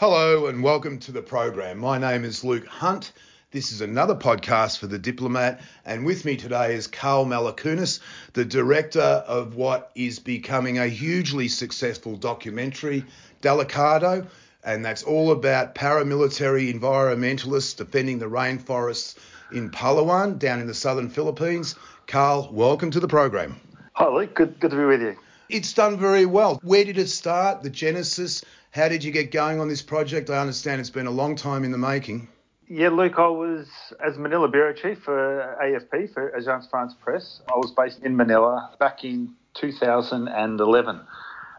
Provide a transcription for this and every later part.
Hello and welcome to the program. My name is Luke Hunt. This is another podcast for The Diplomat, and with me today is Karl Malakunas, the director of what is becoming a hugely successful documentary, Delikado, and that's all about paramilitary environmentalists defending the rainforests in Palawan, down in the southern Philippines. Carl, welcome to the program. Hi, Luke. Good, good to be with you. It's done very well. Where did it start? The genesis? How did you get going on this project? I understand it's been a long time in the making. Yeah, Luke, I was as Manila Bureau Chief for AFP, for Agence France Presse. I was based in Manila back in 2011.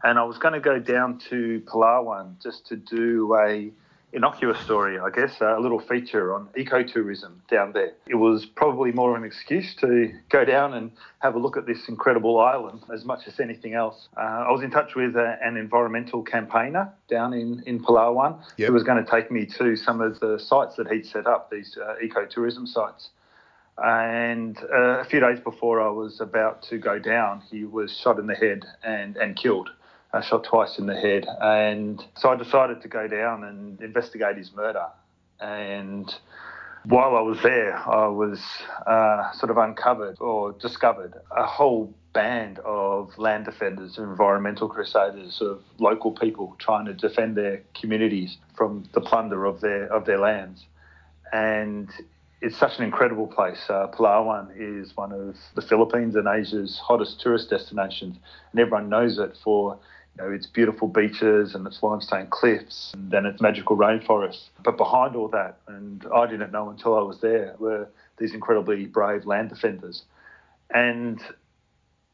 And I was going to go down to Palawan just to do a innocuous story, I guess, a little feature on ecotourism down there. It was probably more of an excuse to go down and have a look at this incredible island as much as anything else. Uh, I was in touch with uh, an environmental campaigner down in, in Palawan yep. who was going to take me to some of the sites that he'd set up, these uh, ecotourism sites. And uh, a few days before I was about to go down, he was shot in the head and, and killed uh, shot twice in the head. And so I decided to go down and investigate his murder. And while I was there, I was uh, sort of uncovered or discovered a whole band of land defenders, environmental crusaders, of local people trying to defend their communities from the plunder of their of their lands. And it's such an incredible place. Uh, Palawan is one of the Philippines and Asia's hottest tourist destinations, and everyone knows it for you know, its beautiful beaches and its limestone cliffs and then its magical rainforests. But behind all that, and I didn't know until I was there, were these incredibly brave land defenders. And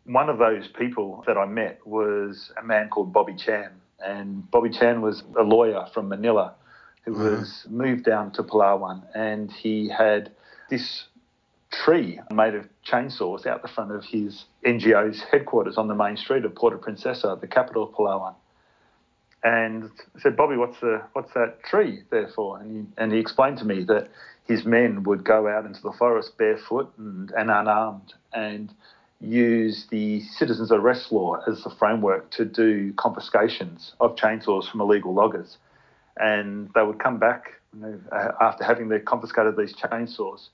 one of those people that I met was a man called Bobby Chan. And Bobby Chan was a lawyer from Manila who mm-hmm. was moved down to Palawan and he had this tree made of chainsaws out the front of his NGO's headquarters on the main street of Puerto Princesa, the capital of Palawan. And I said, Bobby, what's the what's that tree there for? And he, and he explained to me that his men would go out into the forest barefoot and, and unarmed and use the citizens arrest law as the framework to do confiscations of chainsaws from illegal loggers. And they would come back you know, after having confiscated these chainsaws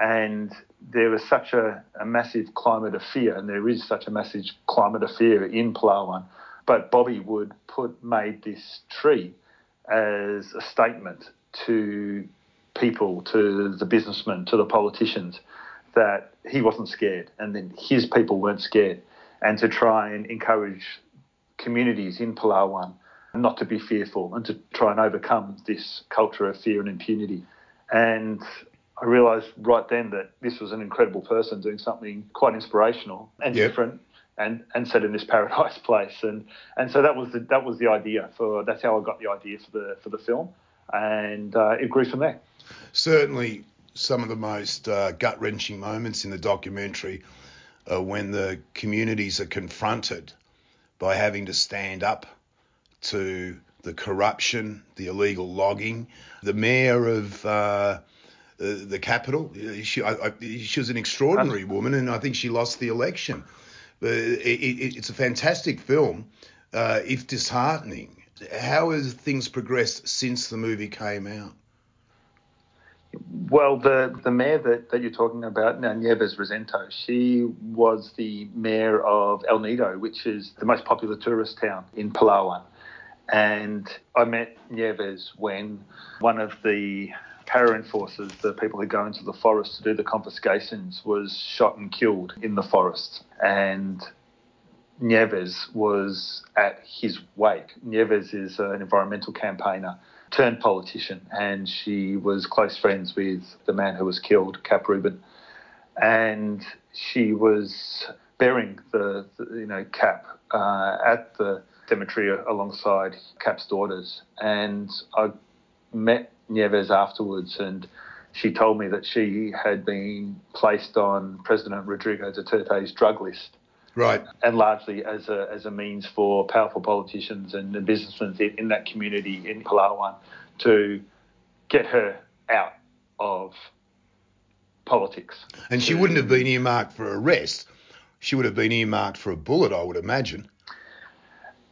and there was such a, a, massive climate of fear, and there is such a massive climate of fear in Palawan. But Bobby would put made this tree as a statement to people, to the businessmen, to the politicians, that he wasn't scared, and then his people weren't scared, and to try and encourage communities in Palawan not to be fearful and to try and overcome this culture of fear and impunity. And I realised right then that this was an incredible person doing something quite inspirational and yep. different and and set in this paradise place and and so that was the that was the idea for that's how I got the idea for the for the film and uh, it grew from there. Certainly, some of the most uh, gut wrenching moments in the documentary are when the communities are confronted by having to stand up to the corruption, the illegal logging. The mayor of uh, Uh, the, the capital. Uh, she, I, I, she was an extraordinary uh-huh. woman, and I think she lost the election. But it, it, it's a fantastic film, uh, if disheartening. How has things progressed since the movie came out? Well, the, the mayor that, that you're talking about, now Nieves Rosento, she was the mayor of El Nido, which is the most popular tourist town in Palawan. And I met Nieves when one of the para enforcers, the people who go into the forest to do the confiscations, was shot and killed in the forest. And Nieves was at his wake. Nieves is an environmental campaigner turned politician, and she was close friends with the man who was killed, Cap Ruben. And she was burying the, the you know Cap uh, at the cemetery alongside Cap's daughters. And I met Nieves afterwards, and she told me that she had been placed on President Rodrigo Duterte's drug list. Right. And largely as a, as a means for powerful politicians and businessmen in, in that community in Palawan to get her out of politics. And she wouldn't have been earmarked for arrest. She would have been earmarked for a bullet, I would imagine.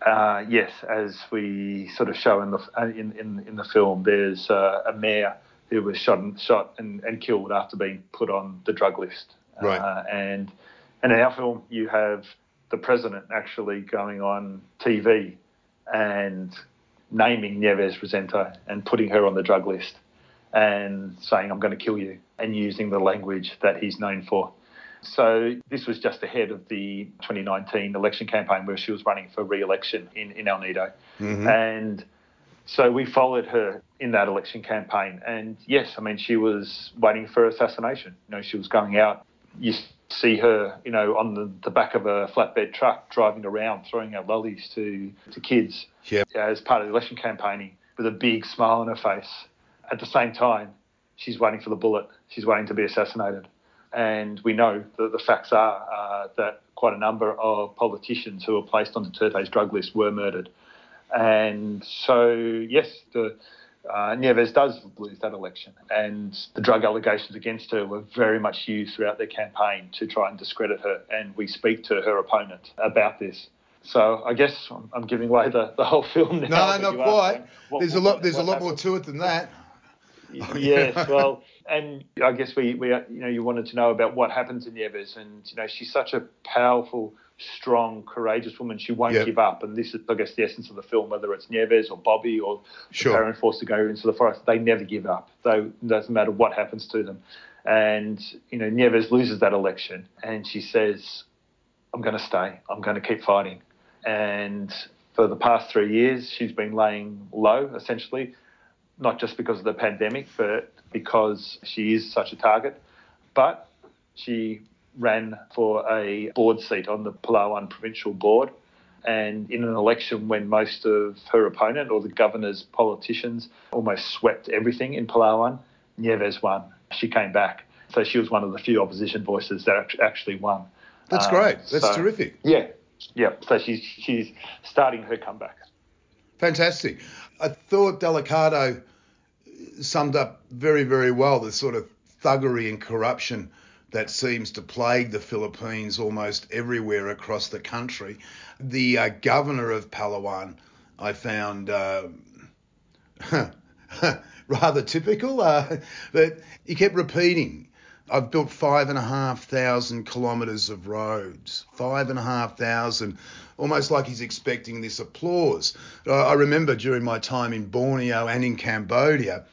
Uh, yes, as we sort of show in the uh, in in, in the film, there's uh, a mayor who was shot and shot and, and killed after being put on the drug list. Right. Uh, and and in our film, you have the president actually going on TV and naming Nieves Rosento and putting her on the drug list and saying, I'm going to kill you, and using the language that he's known for. So this was just ahead of the 2019 election campaign where she was running for re-election in, in El Nido. Mm-hmm. And so we followed her in that election campaign. And yes, I mean, she was waiting for assassination. You know, she was going out. You see her, you know, on the, the back of a flatbed truck driving around, throwing out lollies to, to kids Yep. as part of the election campaigning with a big smile on her face. At the same time, she's waiting for the bullet. She's waiting to be assassinated. And we know that the facts are uh, that quite a number of politicians who were placed on Duterte's drug list were murdered. And so, yes, the, uh, Nieves does lose that election. And the drug allegations against her were very much used throughout their campaign to try and discredit her. And we speak to her opponent about this. So I guess I'm, I'm giving away the, the whole film now. No, not quite. what- there's a lot. There's a what lot more to it than that. yes, well, and I guess we, we, you know, you wanted to know about what happens in Nieves, and you know, she's such a powerful, strong, courageous woman. She won't Yep. give up, and this is, I guess, the essence of the film. Whether it's Nieves or Bobby or Sure. the parent forced to go into the forest, they never give up. Though it doesn't matter what happens to them. And you know, Nieves loses that election, and she says, "I'm going to stay. I'm going to keep fighting." And for the past three years, she's been laying low, essentially, not just because of the pandemic, but because she is such a target. But she ran for a board seat on the Palawan Provincial Board. And in an election when most of her opponent or the governor's politicians almost swept everything in Palawan, Nieves won. She came back. So she was one of the few opposition voices that actually won. That's Um, great. That's so- terrific. Yeah, yeah. So she's she's starting her comeback. Fantastic. I thought Delikado summed up very, very well the sort of thuggery and corruption that seems to plague the Philippines almost everywhere across the country. The uh, governor of Palawan, I found uh, rather typical, uh, but he kept repeating. I've built five and a half thousand kilometres of roads, five and a half thousand, almost like he's expecting this applause. I remember during my time in Borneo and in Cambodia,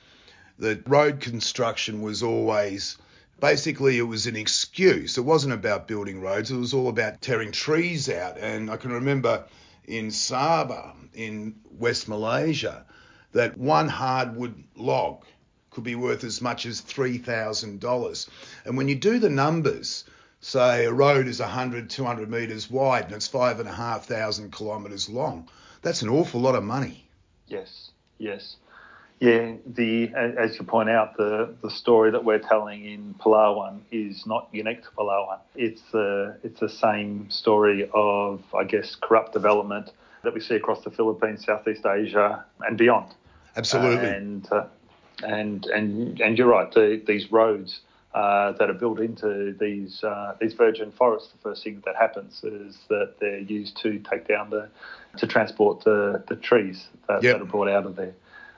the road construction was always basically it was an excuse. It wasn't about building roads, it was all about tearing trees out. And I can remember in Sabah, in West Malaysia, that one hardwood log could be worth as much as $3,000. And when you do the numbers, say a road is 100, 200 metres wide and it's five and a half thousand kilometres long, that's an awful lot of money. Yes, yes. Yeah, the as you point out, the, the story that we're telling in Palawan is not unique to Palawan. It's the it's the same story of I guess corrupt development that we see across the Philippines, Southeast Asia, and beyond. Absolutely. And uh, and and and you're right. The, these roads uh, that are built into these uh, these virgin forests, the first thing that happens is that they're used to take down the to transport the, the trees that, Yep. that are brought out of there.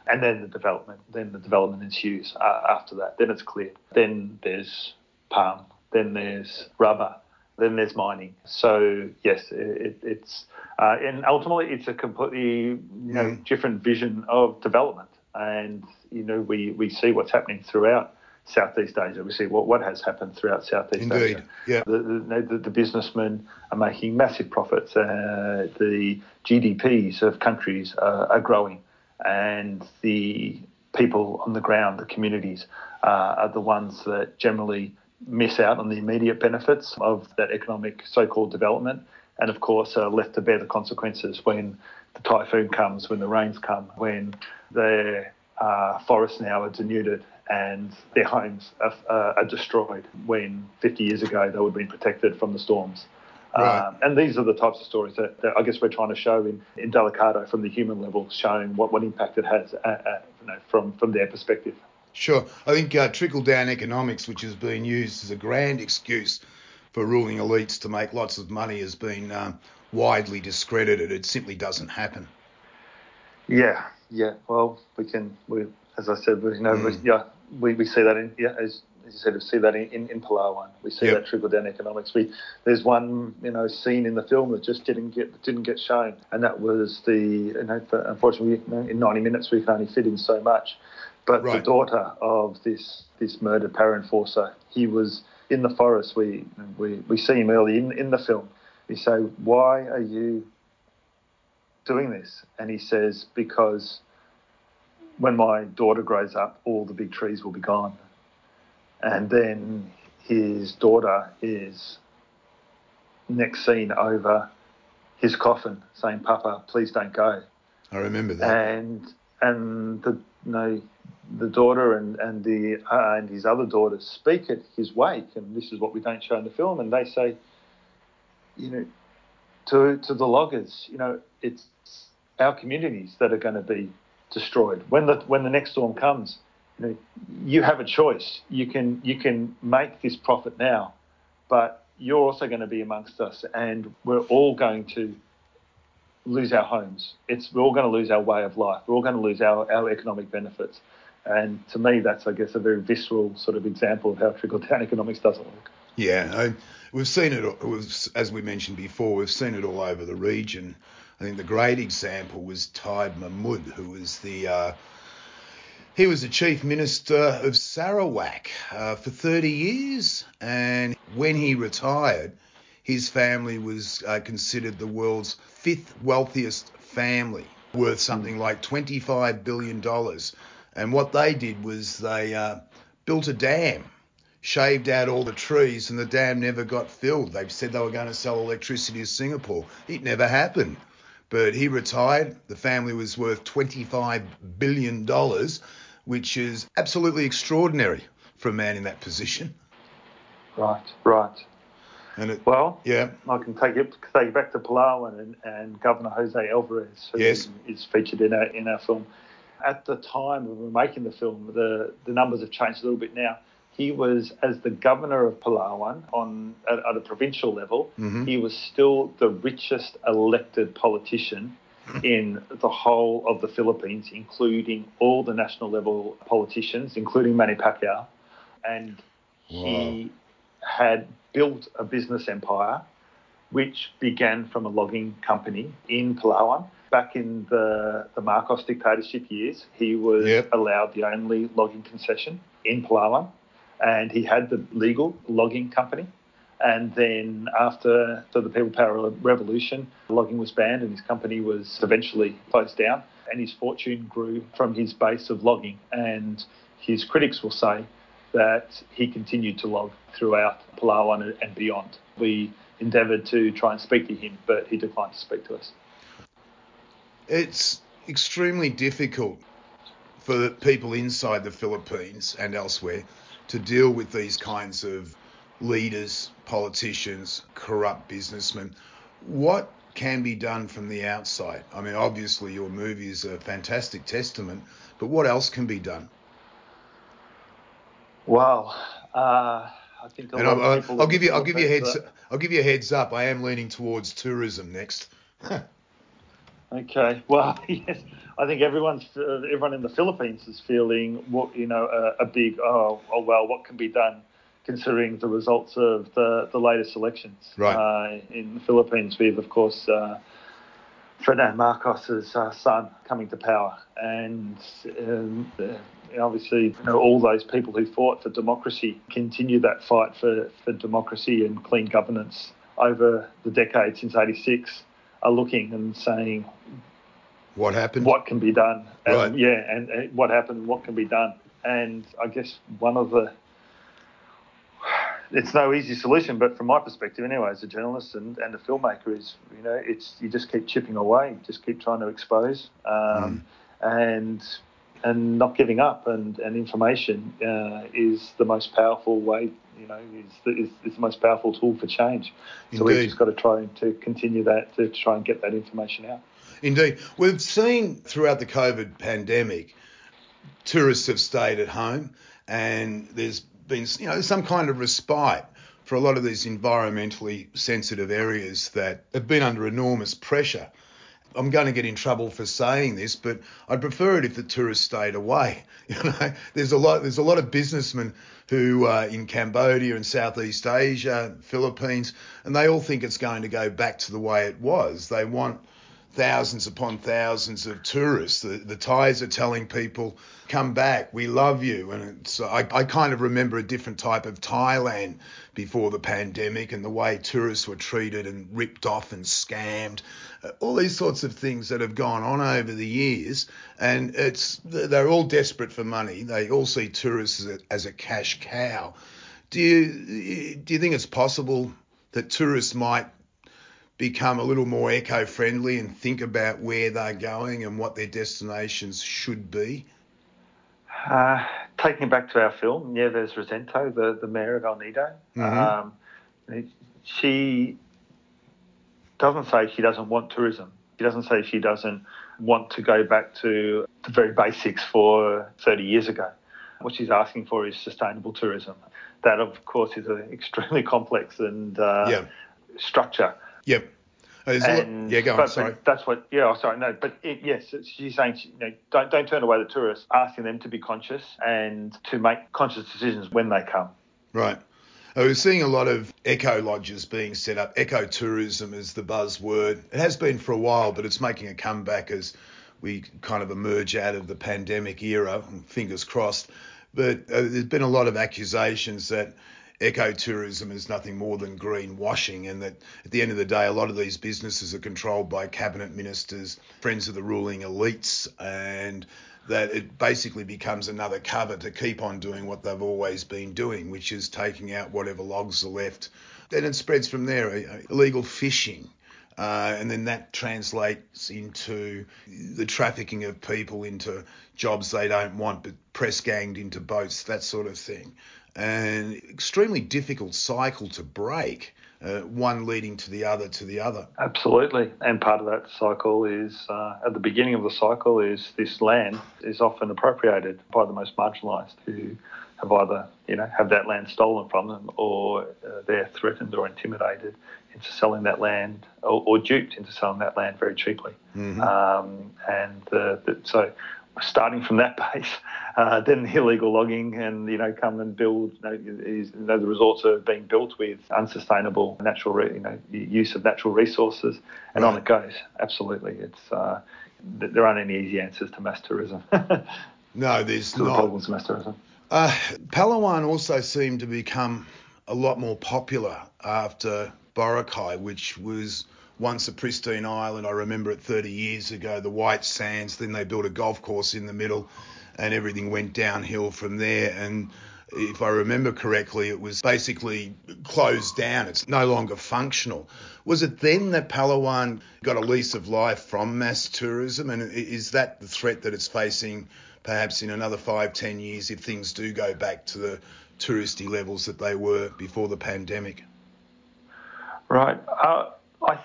And then the development, then the development ensues uh, after that. Then it's cleared. Then there's palm. Then there's rubber. Then there's mining. So yes, it, it's uh, and ultimately it's a completely you know different vision of development. And you know we, we see what's happening throughout Southeast Asia. We see what, what has happened throughout Southeast Indeed. Asia. Yeah. The, the, the, the businessmen are making massive profits. Uh, the GDPs of countries are, are growing, and the people on the ground, the communities, uh, are the ones that generally miss out on the immediate benefits of that economic so-called development, and of course are left to bear the consequences when the typhoon comes, when the rains come, when their uh, forests now are denuded and their homes are, uh, are destroyed when 50 years ago they would have been protected from the storms. Right. Um, and these are the types of stories that, that I guess we're trying to show in, in Delikado from the human level, showing what, what impact it has uh, uh, you know, from, from their perspective. Sure. I think uh, trickle down economics, which has been used as a grand excuse for ruling elites to make lots of money has been um, widely discredited. It simply doesn't happen. Yeah, yeah. Well, we can. We, as I said, we, you know, Mm. we, yeah, we, we see that in yeah, as, as you said, we see that in, in, in Palawan. We see Yep. that trickle down economics. We there's one you know scene in the film that just didn't get didn't get shown, and that was the you know the, unfortunately you know, in 90 minutes we can only fit in so much. But Right. the daughter of this this murdered para enforcer, he was in the forest. We we, we see him early in, in the film. We say, why are you doing this? And he says, because when my daughter grows up, all the big trees will be gone. And then his daughter is next scene over his coffin saying, Papa, please don't go. I remember that. And and the you know, the daughter and and the uh, and his other daughters speak at his wake, and this is what we don't show in the film. And they say, you know, to to the loggers, you know, it's our communities that are going to be destroyed when the when the next storm comes. You know, you have a choice. You can you can make this profit now, but you're also going to be amongst us, and we're all going to lose our homes. It's we're all going to lose our way of life. We're all going to lose our, our economic benefits. And to me, that's I guess a very visceral sort of example of how trickle down economics doesn't work. Yeah, we've seen it, as we mentioned before, we've seen it all over the region. I think the great example was Taib Mahmud, who was the uh, he was the chief minister of Sarawak uh, for 30 years, and when he retired, his family was uh, considered the world's fifth wealthiest family, worth something like 25 billion dollars. And what they did was they uh, built a dam shaved out all the trees and the dam never got filled. They said they were going to sell electricity to Singapore. It never happened. But he retired. The family was worth $25 billion, which is absolutely extraordinary for a man in that position. Right, right. And it, Well, yeah, I can take it take it back to Palawan and, and Governor Jose Alvarez, who Yes. is featured in our in our film. At the time we were making the film, the the numbers have changed a little bit now. He was as the governor of Palawan on at, at a provincial level. Mhm. He was still the richest elected politician in the whole of the Philippines, including all the national level politicians, including Manny Pacquiao, and he had built a business empire which began from a logging company in Palawan. Back in the, the Marcos dictatorship years, he was Yep. allowed the only logging concession in Palawan, and he had the legal logging company. And then after the People Power Revolution, logging was banned and his company was eventually closed down. And his fortune grew from his base of logging. And his critics will say that he continued to log throughout Palawan and beyond. We endeavoured to try and speak to him, but he declined to speak to us. it's extremely difficult for people inside the Philippines and elsewhere to deal with these kinds of leaders, politicians, corrupt businessmen. What can be done from the outside? I mean, obviously, your movie is a fantastic testament, but what else can be done? Well, uh, I think a And lot I'll. I'll give you, I'll give you a heads, Philippines I'll give you a heads up. I am leaning towards tourism next. Okay. Well, yes. I think everyone's uh, everyone in the Philippines is feeling what you know a, a big oh oh well what can be done considering the results of the the latest elections. Right. Uh, in the Philippines, we've of course. Uh, Ferdinand Marcos's uh, son coming to power, and um, uh, obviously, you know, all those people who fought for democracy continue that fight for, for democracy and clean governance over the decade since '86 are looking and saying What happened? what can be done. And, Right. Yeah, and, and what happened, what can be done. And I guess one of the it's no easy solution, but from my perspective, anyway, as a journalist and, and a filmmaker, is you know, it's you just keep chipping away, just keep trying to expose, um, and and not giving up. And and information uh, is the most powerful way, you know, is the, is, is the most powerful tool for change. So we've just got to try to continue that to try and get that information out. Indeed. We've seen throughout the COVID pandemic, tourists have stayed at home and there's been, you know, some kind of respite for a lot of these environmentally sensitive areas that have been under enormous pressure. I'm going to get in trouble for saying this, but I'd prefer it if the tourists stayed away. You know, there's a lot there's a lot of businessmen who uh, in Cambodia and Southeast Asia, Philippines, and they all think it's going to go back to the way it was. They want thousands upon thousands of tourists. The, the Thais are telling people, come back, we love you. And it's, I, I kind of remember a different type of Thailand before the pandemic and the way tourists were treated and ripped off and scammed. Uh, all these sorts of things that have gone on over the years. And it's they're all desperate for money. They all see tourists as a, as a cash cow. Do you, do you think it's possible that tourists might become a little more eco-friendly and think about where they're going and what their destinations should be? Uh, taking back to our film, yeah, there's Rosento, the, the mayor of El Nido. Mm-hmm. Um, she doesn't say she doesn't want tourism. She doesn't say she doesn't want to go back to the very basics for 30 years ago. What she's asking for is sustainable tourism. That, of course, is an extremely complex and uh, yeah. structure. Yep. And, yeah, go on. But, sorry. But that's what. Yeah, oh, sorry. No, but it, yes, she's saying you know, don't don't turn away the tourists, asking them to be conscious and to make conscious decisions when they come. Right. I was seeing a lot of eco lodges being set up. Eco tourism is the buzzword. It has been for a while, but it's making a comeback as we kind of emerge out of the pandemic era. Fingers crossed. But uh, there's been a lot of accusations that ecotourism is nothing more than greenwashing, and that at the end of the day, a lot of these businesses are controlled by cabinet ministers, friends of the ruling elites, and that it basically becomes another cover to keep on doing what they've always been doing, which is taking out whatever logs are left. Then it spreads from there. Illegal fishing. Uh, and then that translates into the trafficking of people into jobs they don't want, but press ganged into boats, that sort of thing an extremely difficult cycle to break. Uh, one leading to the other to the other. Absolutely, and part of that cycle is uh, at the beginning of the cycle is this land is often appropriated by the most marginalised who have either you know have that land stolen from them or uh, they're threatened or intimidated into selling that land or, or, duped into selling that land very cheaply. Mm-hmm. Um, and the, so starting from that base, uh, then the illegal logging and you know come and build. You know, is, you know, the resorts are being built with unsustainable natural, re, you know, use of natural resources, and right. on it goes. Absolutely, it's uh, there aren't any easy answers to mass tourism. no, there's to not. The problems of mass tourism. Uh, Palawan also seemed to become a lot more popular after Boracay, which was once a pristine island. I remember it 30 years ago, the white sands. Then they built a golf course in the middle, and everything went downhill from there. And if I remember correctly, it was basically closed down. It's no longer functional. Was it then that Palawan got a lease of life from mass tourism? And is that the threat that it's facing perhaps in another five, ten years if things do go back to the touristy levels that they were before the pandemic? Right. Uh, I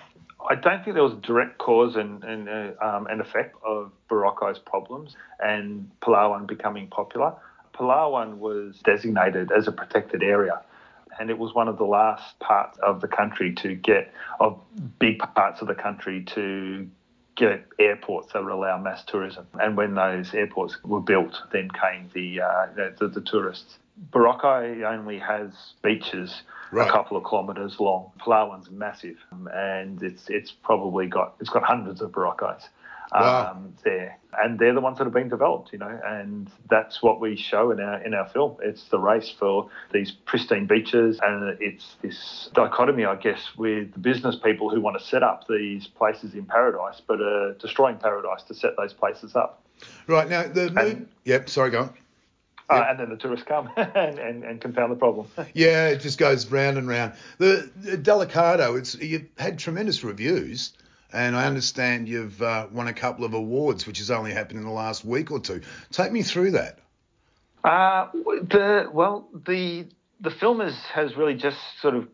I don't think there was a direct cause and, and, uh, um, effect of Boracay's problems and Palawan becoming popular. Palawan was designated as a protected area and it was one of the last parts of the country to get, of big parts of the country to get airports that would allow mass tourism. And when those airports were built, then came the, uh, the, the tourists. Boracay only has beaches right. a couple of kilometres long. Palawan's massive, and it's it's probably got it's got hundreds of Boracays wow. um, there, and they're the ones that have been developed, you know, and that's what we show in our in our film. It's the race for these pristine beaches, and it's this dichotomy, I guess, with the business people who want to set up these places in paradise, but are destroying paradise to set those places up. Right now, the yep. Sorry, go on. Uh, and then the tourists come and, and, and, confound the problem. yeah, it just goes round and round. The, the Delikado, it's you've had tremendous reviews, and I understand you've uh, won a couple of awards, which has only happened in the last week or two. Take me through that. Uh, the well, the the film is, has really just sort of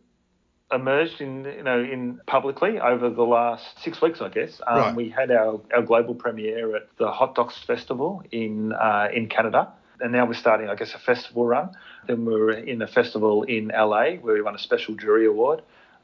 emerged in you know in publicly over the last six weeks, I guess. Um, right. We had our, our global premiere at the Hot Docs Festival in uh, in Canada and now we're starting, I guess, a festival run. Then we were in a festival in LA where we won a special jury award,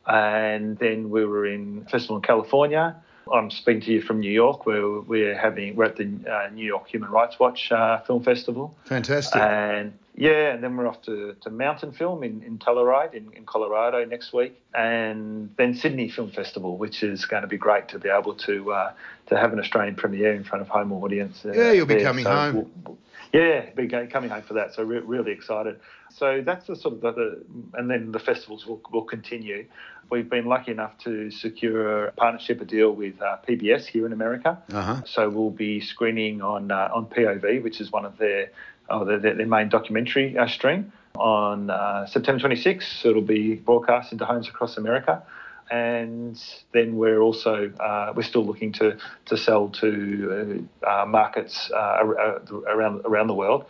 and then we were in a festival in California. I'm speaking to you from New York, where we're having we're at the uh, New York Human Rights Watch uh, Film Festival. Fantastic. And yeah, and then we're off to, to Mountain Film in, in Telluride in, in Colorado next week, and then Sydney Film Festival, which is going to be great to be able to uh, to have an Australian premiere in front of home audience. Uh, yeah, you'll be there. coming so home. We'll, yeah, be coming home for that. So re- really excited. So that's the sort of the, the, and then the festivals will, will continue. We've been lucky enough to secure a partnership, a deal with uh, PBS here in America. Uh-huh. So we'll be screening on uh, on POV, which is one of their oh, their, their main documentary uh, stream on uh, September 26th. So it'll be broadcast into homes across America and then we're also uh, we're still looking to to sell to uh, markets uh, around around the world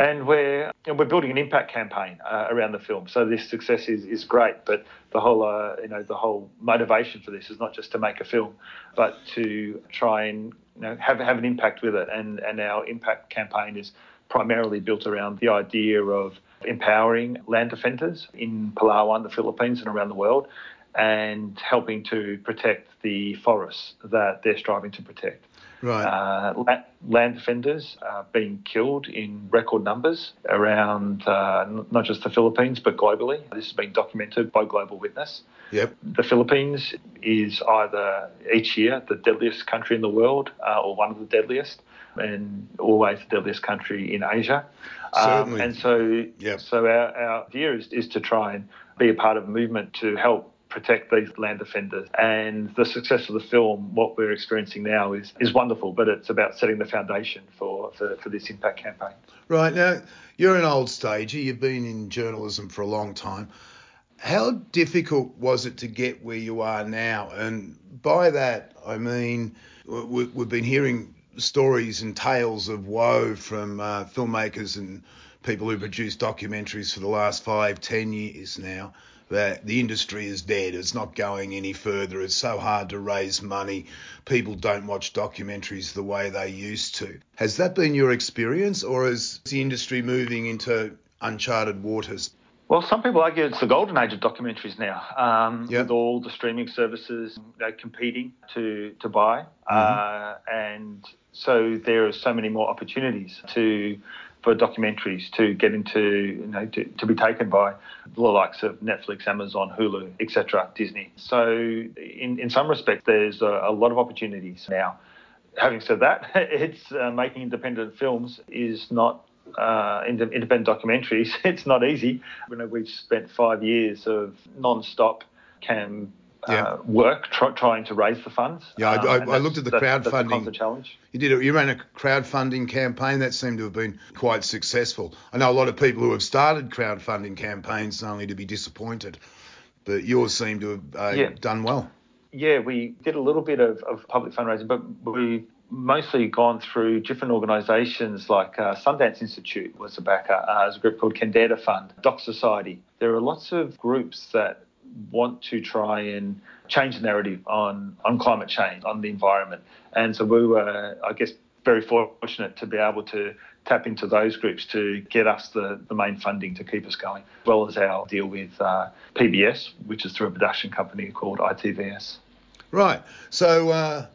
and we're we're building an impact campaign uh, around the film. So this success is, is great, but the whole uh, you know the whole motivation for this is not just to make a film, but to try and you know have have an impact with it. And and our impact campaign is primarily built around the idea of empowering land defenders in Palawan, the Philippines, and around the world, and helping to protect the forests that they're striving to protect. Right. Uh, land defenders are being killed in record numbers around uh, not just the Philippines but globally. This has been documented by Global Witness. Yep. The Philippines is either each year the deadliest country in the world uh, or one of the deadliest, and always the deadliest country in Asia. Certainly. Um, and so, yep. so our, our idea is, is to try and be a part of a movement to help protect these land defenders. And the success of the film, what we're experiencing now, is, is wonderful, but it's about setting the foundation for, for, for this impact campaign. Right. Now, you're an old stager, you've been in journalism for a long time. How difficult was it to get where you are now? And by that, I mean, we've been hearing stories and tales of woe from uh, filmmakers and people who produce documentaries for the last five, ten years now that the industry is dead. It's not going any further. It's so hard to raise money. People don't watch documentaries the way they used to. Has that been your experience, or is the industry moving into uncharted waters? Well, some people argue it's the golden age of documentaries now, um, yep. with all the streaming services you know, competing to to buy, mm-hmm. uh, and so there are so many more opportunities to for documentaries to get into, you know, to, to be taken by the likes of Netflix, Amazon, Hulu, etc., Disney. So, in, in some respects, there's a, a lot of opportunities now. Having said that, it's uh, making independent films is not uh, independent documentaries. It's not easy. You know, we've spent five years of non-stop cam yeah. uh, work try, trying to raise the funds. Yeah, I, um, I, I looked at the crowdfunding. That's challenge. You did. You ran a crowdfunding campaign that seemed to have been quite successful. I know a lot of people who have started crowdfunding campaigns only to be disappointed, but yours seemed to have uh, yeah. done well. Yeah, we did a little bit of, of public fundraising, but we mostly gone through different organisations like uh, Sundance Institute was a backer, uh, there's a group called Kendeda Fund, Doc Society. There are lots of groups that want to try and change the narrative on, on climate change, on the environment. And so we were, I guess, very fortunate to be able to tap into those groups to get us the, the main funding to keep us going, as well as our deal with uh, PBS, which is through a production company called ITVS. Right. So uh,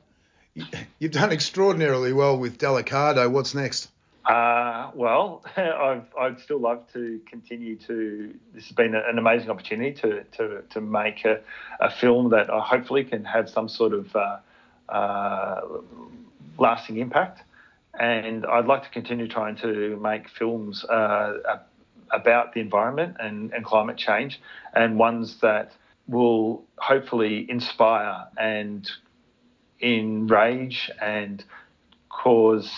you've done extraordinarily well with Delikado. What's next? Uh, well, I've, I'd still love to continue to. This has been an amazing opportunity to to, to make a, a film that I hopefully can have some sort of uh, uh, lasting impact. And I'd like to continue trying to make films uh, about the environment and, and climate change, and ones that will hopefully inspire and enrage and cause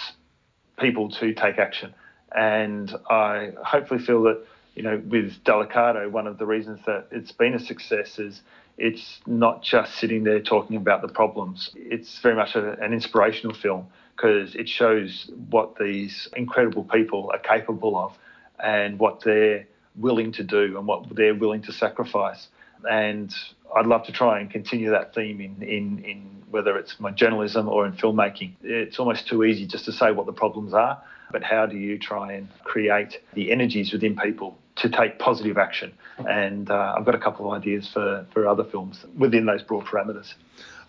people to take action. And I hopefully feel that, you know, with Delikado, one of the reasons that it's been a success is it's not just sitting there talking about the problems. It's very much a, an inspirational film because it shows what these incredible people are capable of and what they're willing to do and what they're willing to sacrifice. And I'd love to try and continue that theme in, in, in whether it's my journalism or in filmmaking. It's almost too easy just to say what the problems are, but how do you try and create the energies within people to take positive action? And uh, I've got a couple of ideas for, for other films within those broad parameters.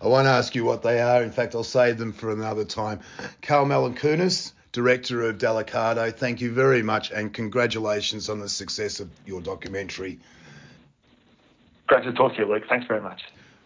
I won't ask you what they are. In fact, I'll save them for another time. Karl Malakunas, director of Delikado, thank you very much and congratulations on the success of your documentary. Great to talk to you, Luke. Thanks very much.